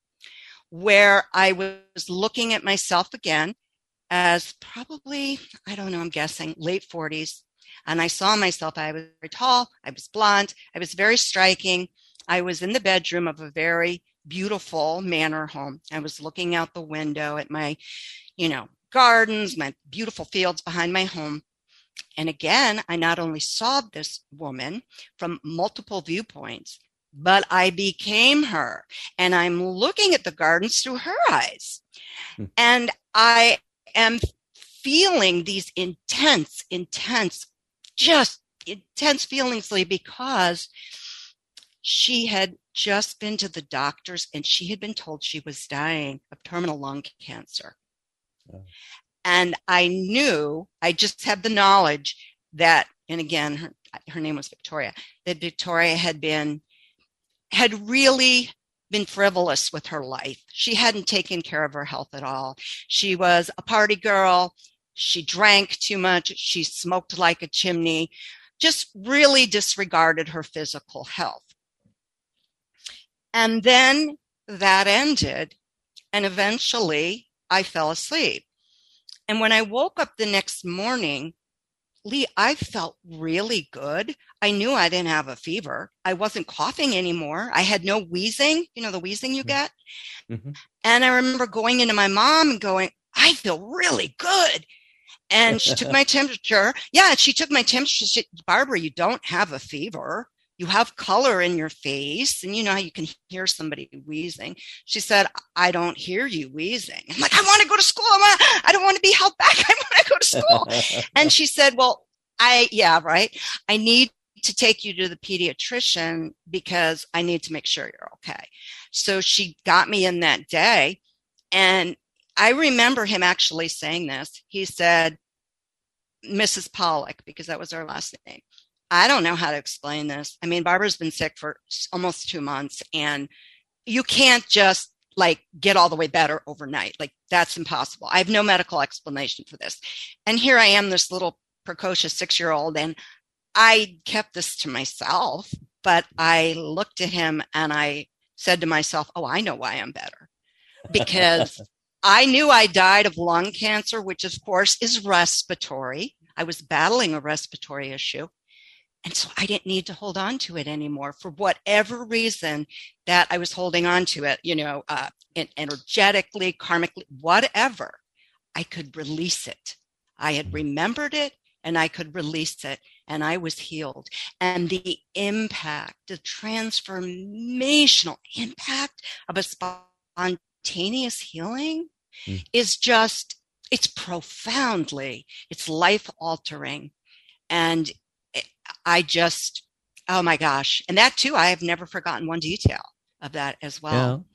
where I was looking at myself again as probably, I don't know, I'm guessing late 40s. And I saw myself, I was very tall, I was blonde, I was very striking. I was in the bedroom of a very beautiful manor home. I was looking out the window at my, you know, gardens, my beautiful fields behind my home. And again, I not only saw this woman from multiple viewpoints, but I became her and I'm looking at the gardens through her eyes. Hmm. And I am feeling these intense, intense, just intense feelings because she had just been to the doctors and she had been told she was dying of terminal lung cancer. Oh. And I knew, I just had the knowledge that, and again, her, her name was Victoria, that Victoria had been had really been frivolous with her life. She hadn't taken care of her health at all. She was a party girl. She drank too much. She smoked like a chimney, just really disregarded her physical health. And then that ended. And eventually I fell asleep. And when I woke up the next morning, Lee, I felt really good. I knew I didn't have a fever. I wasn't coughing anymore. I had no wheezing, you know, the wheezing you mm-hmm. get. Mm-hmm. And I remember going into my mom and going, I feel really good. And she took *laughs* my temperature. Yeah, she took my temperature. She said, Barbara, you don't have a fever you have color in your face and you know how you can hear somebody wheezing. She said i don't hear you wheezing. I'm like i want to go to school. I, I don't want to be held back. *laughs* I want to go to school. *laughs* And she said well i yeah right. I need to take you to the pediatrician because i need to make sure you're okay. So she got me in that day and i remember him actually saying this. He said mrs pollock because that was her last name I don't know how to explain this. I mean, Barbara's been sick for almost two months, and you can't just like get all the way better overnight. Like that's impossible. I have no medical explanation for this. And here I am, this little precocious six year old, and I kept this to myself. but I looked at him and I said to myself, Oh, I know why I'm better. Because *laughs* I knew I died of lung cancer, which of course is respiratory. I was battling a respiratory issue. And so I didn't need to hold on to it anymore for whatever reason that I was holding on to it, you know, uh, energetically, karmically, whatever. I could release it. I had remembered it and I could release it and I was healed. And the impact, the transformational impact of a spontaneous healing mm. is just, it's profoundly, it's life altering. And I just, oh my gosh. And that too, I have never forgotten one detail of that as well.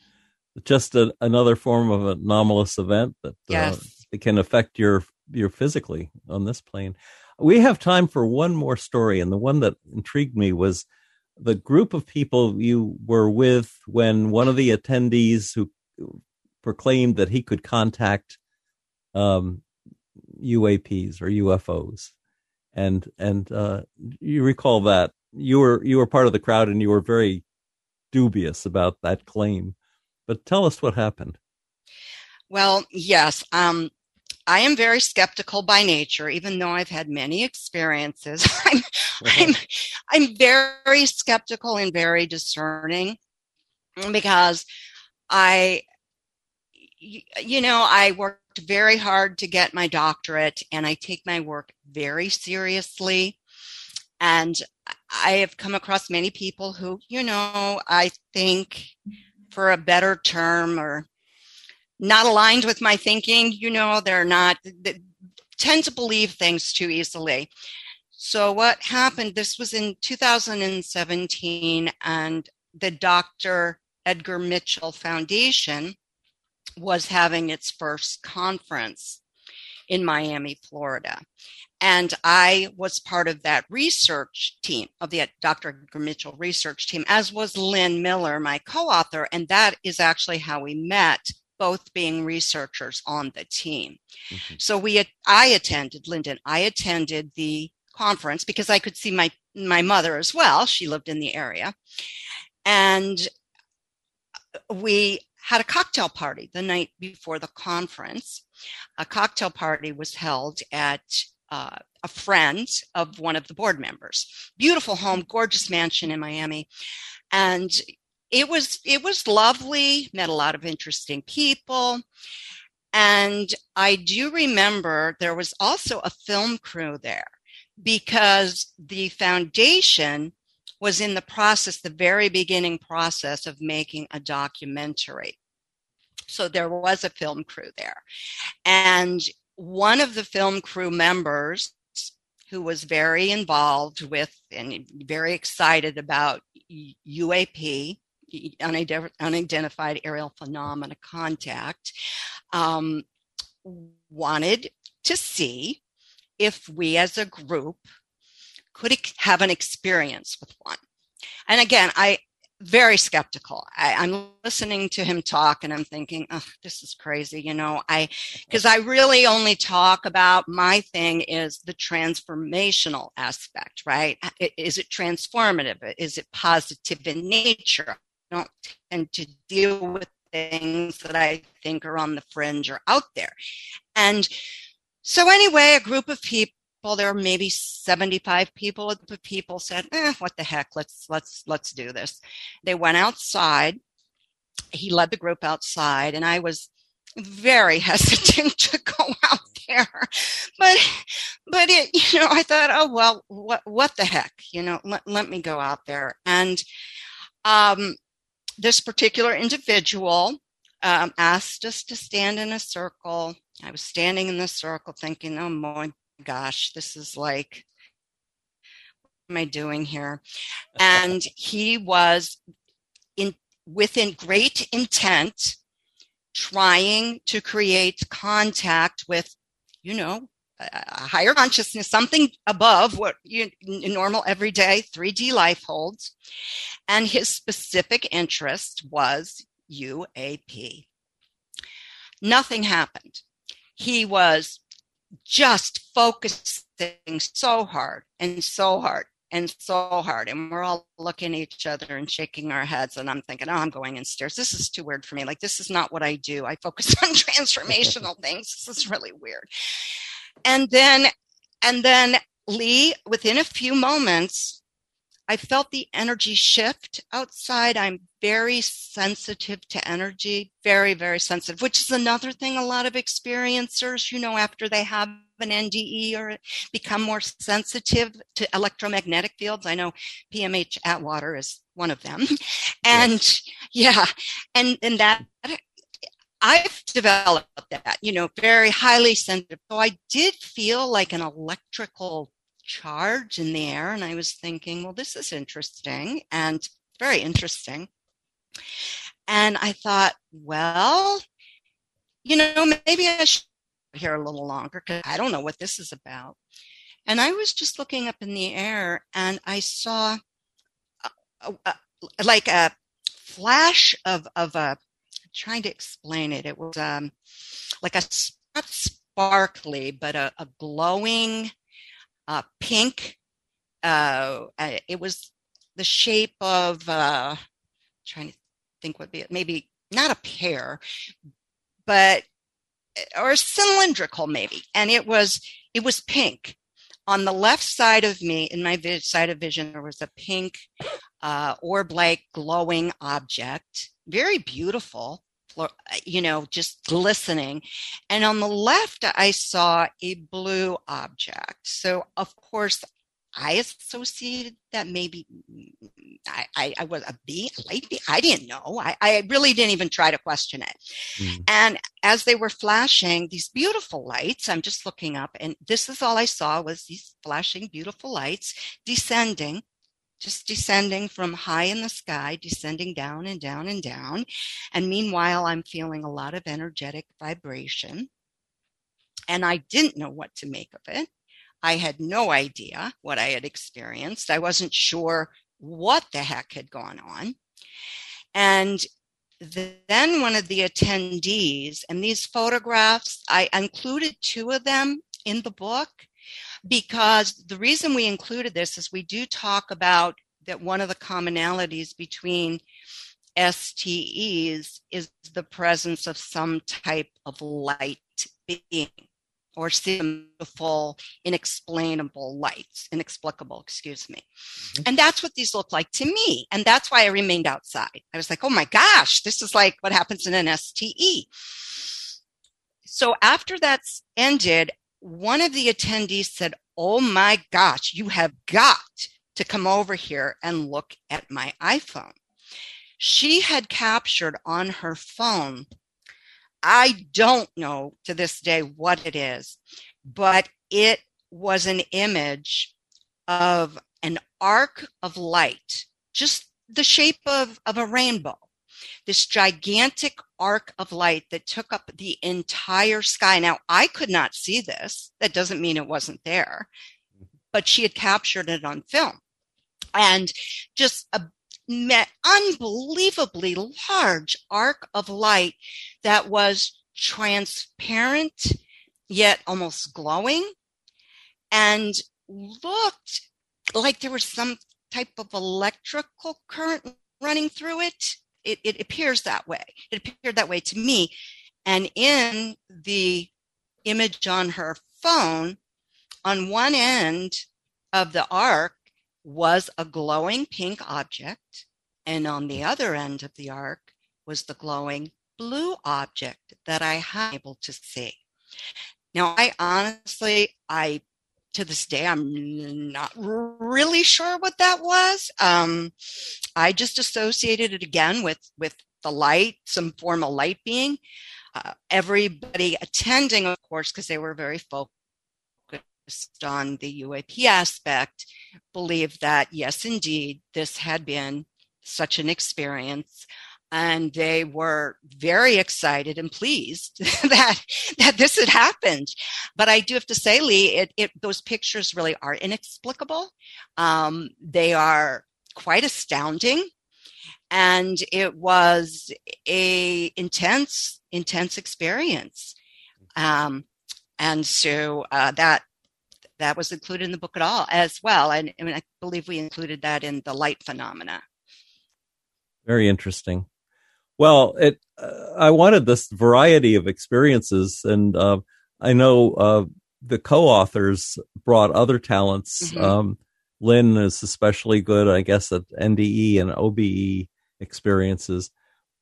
Yeah. Just a, another form of anomalous event that uh, yes. uh, it can affect your your physically on this plane. We have time for one more story, and the one that intrigued me was the group of people you were with when one of the attendees who proclaimed that he could contact um, UAPs or UFOs, and and uh, you recall that you were you were part of the crowd and you were very dubious about that claim. But tell us what happened. Well, yes. Um, I am very skeptical by nature, even though I've had many experiences. *laughs* I'm, I'm, I'm very skeptical and very discerning because I, you know, I worked very hard to get my doctorate and I take my work very seriously. And I have come across many people who, you know, I think for a better term or not aligned with my thinking. You know, they're not, they tend to believe things too easily. So, what happened? This was in 2017, and the Dr. Edgar Mitchell Foundation was having its first conference in Miami, Florida. And I was part of that research team of the Dr. Edgar Mitchell research team, as was Lynn Miller, my co author. And that is actually how we met both being researchers on the team. Mm-hmm. So we, I attended, Lyndon, I attended the conference because I could see my, my mother as well. She lived in the area. And we had a cocktail party the night before the conference. A cocktail party was held at uh, a friend of one of the board members. Beautiful home, gorgeous mansion in Miami. And it was it was lovely met a lot of interesting people and i do remember there was also a film crew there because the foundation was in the process the very beginning process of making a documentary. So there was a film crew there. And one of the film crew members who was very involved with and very excited about UAP unidentified aerial phenomena contact, um, wanted to see if we as a group could have an experience with one. And again, I very skeptical. I, am listening to him talk and I'm thinking, oh, this is crazy. You know, I, because I really only talk about my thing is the transformational aspect, right? Uh, is it transformative? Is it positive in nature? I don't tend to deal with things that I think are on the fringe or out there. And so anyway, a group of people, there were maybe 75 people, the people said, eh, what the heck, let's, let's, let's do this. They went outside. He led the group outside and I was very *laughs* hesitant to go out there. But, but it, you know, I thought, oh, well, what, what the heck, you know, let, let me go out there. And, um, this particular individual um, asked us to stand in a circle. I was standing in the circle thinking, oh my gosh, this is like, what am I doing here? *laughs* And he was in within great intent trying to create contact with, you know, a higher consciousness, something above what you, normal everyday 3D life holds. And his specific interest was UAP. Nothing happened. He was just focusing so hard and so hard and so hard. And we're all looking at each other and shaking our heads. And I'm thinking, oh, I'm going in stairs. This is too weird for me. Like, this is not what I do. I focus *laughs* on transformational *laughs* things. This is really weird. And then, and then Lee, within a few moments, I felt the energy shift outside. I'm very sensitive to energy, very, very sensitive, which is another thing a lot of experiencers, you know, after they have an NDE or become more sensitive to electromagnetic fields. I know PMH Atwater is one of them. And yeah, and, and that I've developed that, you know, very highly sensitive. So I did feel like an electrical charge in the air. And I was thinking, well, this is interesting and very interesting. And I thought, well, you know, maybe I should here a little longer because I don't know what this is about. And I was just looking up in the air and I saw a, a, a, like a flash of, of a, trying to explain it. It was um, like a, not sparkly, but a glowing uh, pink. Uh, it was the shape of uh, trying to think what be it maybe not a pear, but or cylindrical maybe, and it was it was pink. On the left side of me, in my side of vision, there was a pink uh, orb-like glowing object, very beautiful, you know, just glistening. And on the left, I saw a blue object. So, of course, I associated that maybe I, I, I, was a bee, a light bee. I didn't know. I, I really didn't even try to question it. Mm. And as they were flashing these beautiful lights, I'm just looking up, and this is all I saw was these flashing beautiful lights descending just descending from high in the sky, descending down and down and down. And meanwhile, I'm feeling a lot of energetic vibration. And I didn't know what to make of it. I had no idea what I had experienced. I wasn't sure what the heck had gone on. And then one of the attendees, and these photographs, I included two of them in the book because the reason we included this is we do talk about that one of the commonalities between STEs is the presence of some type of light being or beautiful, inexplainable lights, inexplicable, excuse me. Mm-hmm. And that's what these look like to me. And that's why I remained outside. I was like, oh my gosh, this is like what happens in an STE. So after that's ended, one of the attendees said, Oh my gosh, you have got to come over here and look at my iPhone. She had captured on her phone, I don't know to this day what it is, but it was an image of an arc of light, just the shape of, of a rainbow this gigantic arc of light that took up the entire sky. Now, I could not see this. That doesn't mean it wasn't there, but she had captured it on film. And just a unbelievably large arc of light that was transparent yet almost glowing and looked like there was some type of electrical current running through it it, it appears that way. It appeared that way to me. And in the image on her phone, on one end of the arc was a glowing pink object, and on the other end of the arc was the glowing blue object that I had able to see. Now, I honestly, I to this day, I'm not really sure what that was. Um, I just associated it again with with the light, some form of light being. Uh, everybody attending, of course, because they were very focused on the UAP aspect, believed that yes, indeed, this had been such an experience and they were very excited and pleased *laughs* that that this had happened. But I do have to say, Lee, it, it those pictures really are inexplicable. Um, they are quite astounding, and it was a intense, intense experience. Um, and so uh, that that was included in the book at all as well. And, and I believe we included that in the light phenomena. Very interesting. Well, it uh, I wanted this variety of experiences, and uh, I know uh, the co-authors brought other talents. Mm-hmm. Um, Lynn is especially good, I guess, at NDE and OBE experiences,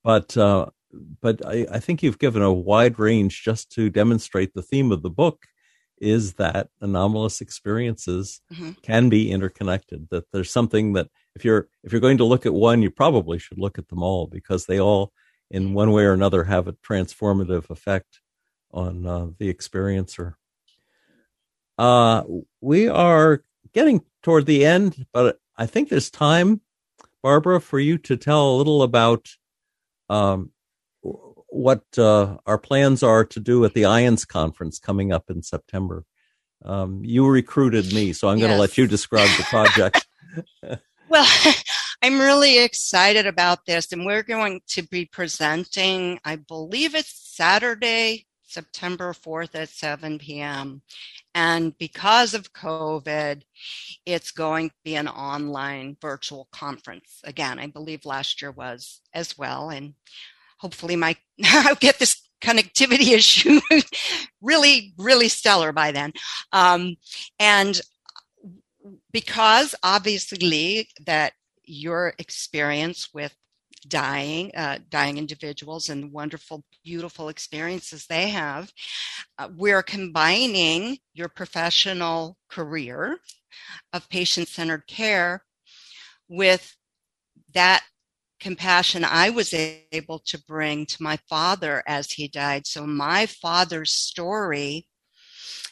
but uh, but I, I, think you've given a wide range just to demonstrate the theme of the book is that anomalous experiences mm-hmm. can be interconnected. That there's something that if you're if you're going to look at one, you probably should look at them all because they all, in one way or another, have a transformative effect on uh, the experiencer. Uh, we are getting toward the end, but I think there's time, Barbara, for you to tell a little about um, what uh, our plans are to do at the IANDS conference coming up in September. Um, you recruited me, so I'm yes. going to let you describe the project. *laughs* well, *laughs* I'm really excited about this, and we're going to be presenting, I believe it's Saturday, September 4th at 7 p.m. And because of COVID, it's going to be an online virtual conference. Again, I believe last year was as well. And hopefully my *laughs* I'll get this connectivity *laughs* issue really, really stellar by then. Um, and because obviously that your experience with dying, uh, dying individuals and wonderful, beautiful experiences they have. Uh, we're combining your professional career of patient centered care with that compassion I was able to bring to my father as he died. So, my father's story,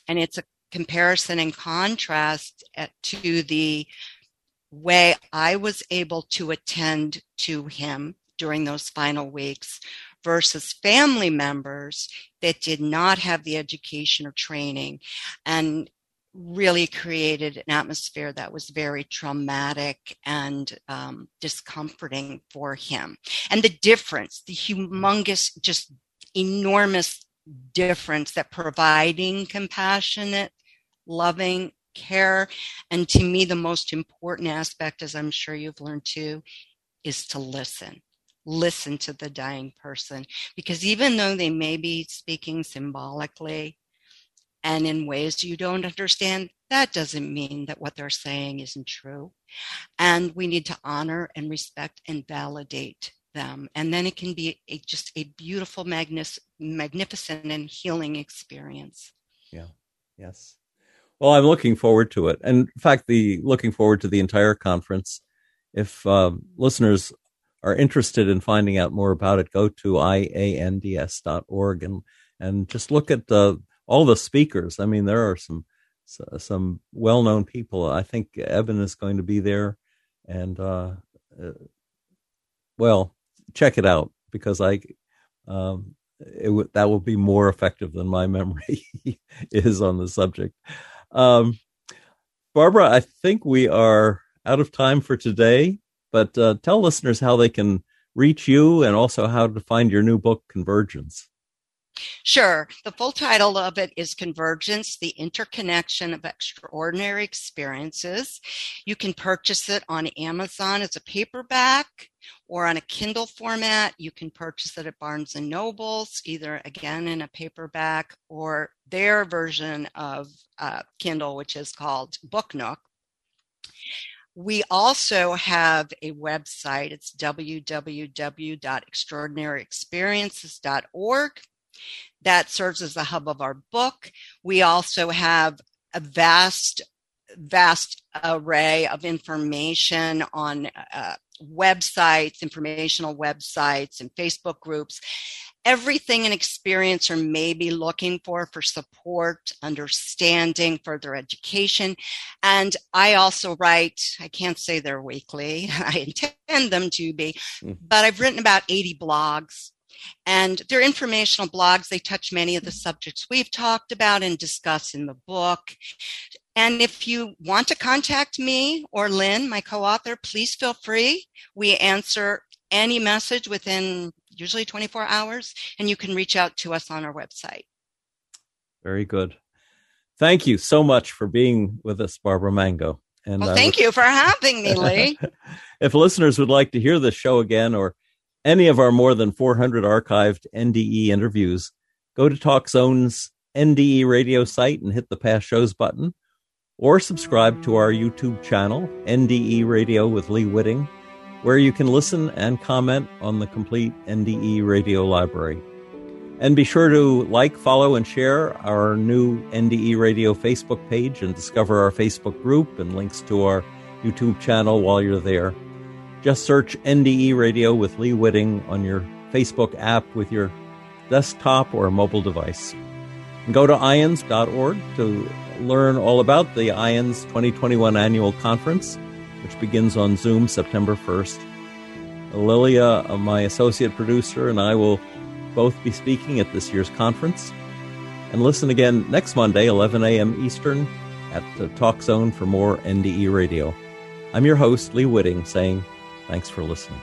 and it's a comparison and contrast at, to the way I was able to attend to him during those final weeks versus family members that did not have the education or training and really created an atmosphere that was very traumatic and um, discomforting for him. And the difference, the humongous, just enormous difference that providing compassionate, loving, care. And to me, the most important aspect, as I'm sure you've learned too, is to listen. Listen to the dying person. Because even though they may be speaking symbolically and in ways you don't understand, that doesn't mean that what they're saying isn't true. And we need to honor and respect and validate them. And then it can be a, just a beautiful, magnificent, and healing experience. Yeah. Yes. Well, I'm looking forward to it. And in fact, the looking forward to the entire conference. If um, listeners are interested in finding out more about it, go to iands.org and and just look at the, all the speakers. I mean, there are some some well-known people. I think Evan is going to be there, and uh, uh, well, check it out because I um, it w- that will be more effective than my memory *laughs* is on the subject. Um, Barbara, I think we are out of time for today, but uh, tell listeners how they can reach you and also how to find your new book, Convergence. Sure. The full title of it is Convergence The Interconnection of Extraordinary Experiences. You can purchase it on Amazon as a paperback or on a Kindle format. You can purchase it at Barnes and Nobles, either again in a paperback or their version of uh, Kindle, which is called Book Nook. We also have a website. It's www.extraordinaryexperiences.org that serves as the hub of our book. We also have a vast, vast array of information on uh, websites, informational websites, and Facebook groups. Everything an experiencer may be looking for for support, understanding, further education. And I also write, I can't say they're weekly, *laughs* I intend them to be, mm. but I've written about 80 blogs and they're informational blogs. They touch many of the subjects we've talked about and discuss in the book. And if you want to contact me or Lynn, my co author, please feel free. We answer any message within usually 24 hours, and you can reach out to us on our website. Very good. Thank you so much for being with us, Barbara Mango. And well, thank you for having me, Lee. *laughs* *laughs* if listeners would like to hear this show again or any of our more than 400 archived NDE interviews, go to TalkZone's NDE radio site and hit the past shows button, or subscribe to our YouTube channel, NDE Radio with Lee Witting, where you can listen and comment on the complete NDE radio library. And be sure to like, follow, and share our new NDE Radio Facebook page and discover our Facebook group and links to our YouTube channel while you're there. Just search NDE Radio with Lee Witting on your Facebook app with your desktop or mobile device. And go to iands.org to learn all about the IANDS 2021 annual conference, which begins on Zoom September 1st. Lilia, uh, my associate producer, and I will both be speaking at this year's conference. And listen again next Monday, 11 a.m. Eastern, at the Talk Zone for more NDE radio. I'm your host, Lee Witting, saying thanks for listening.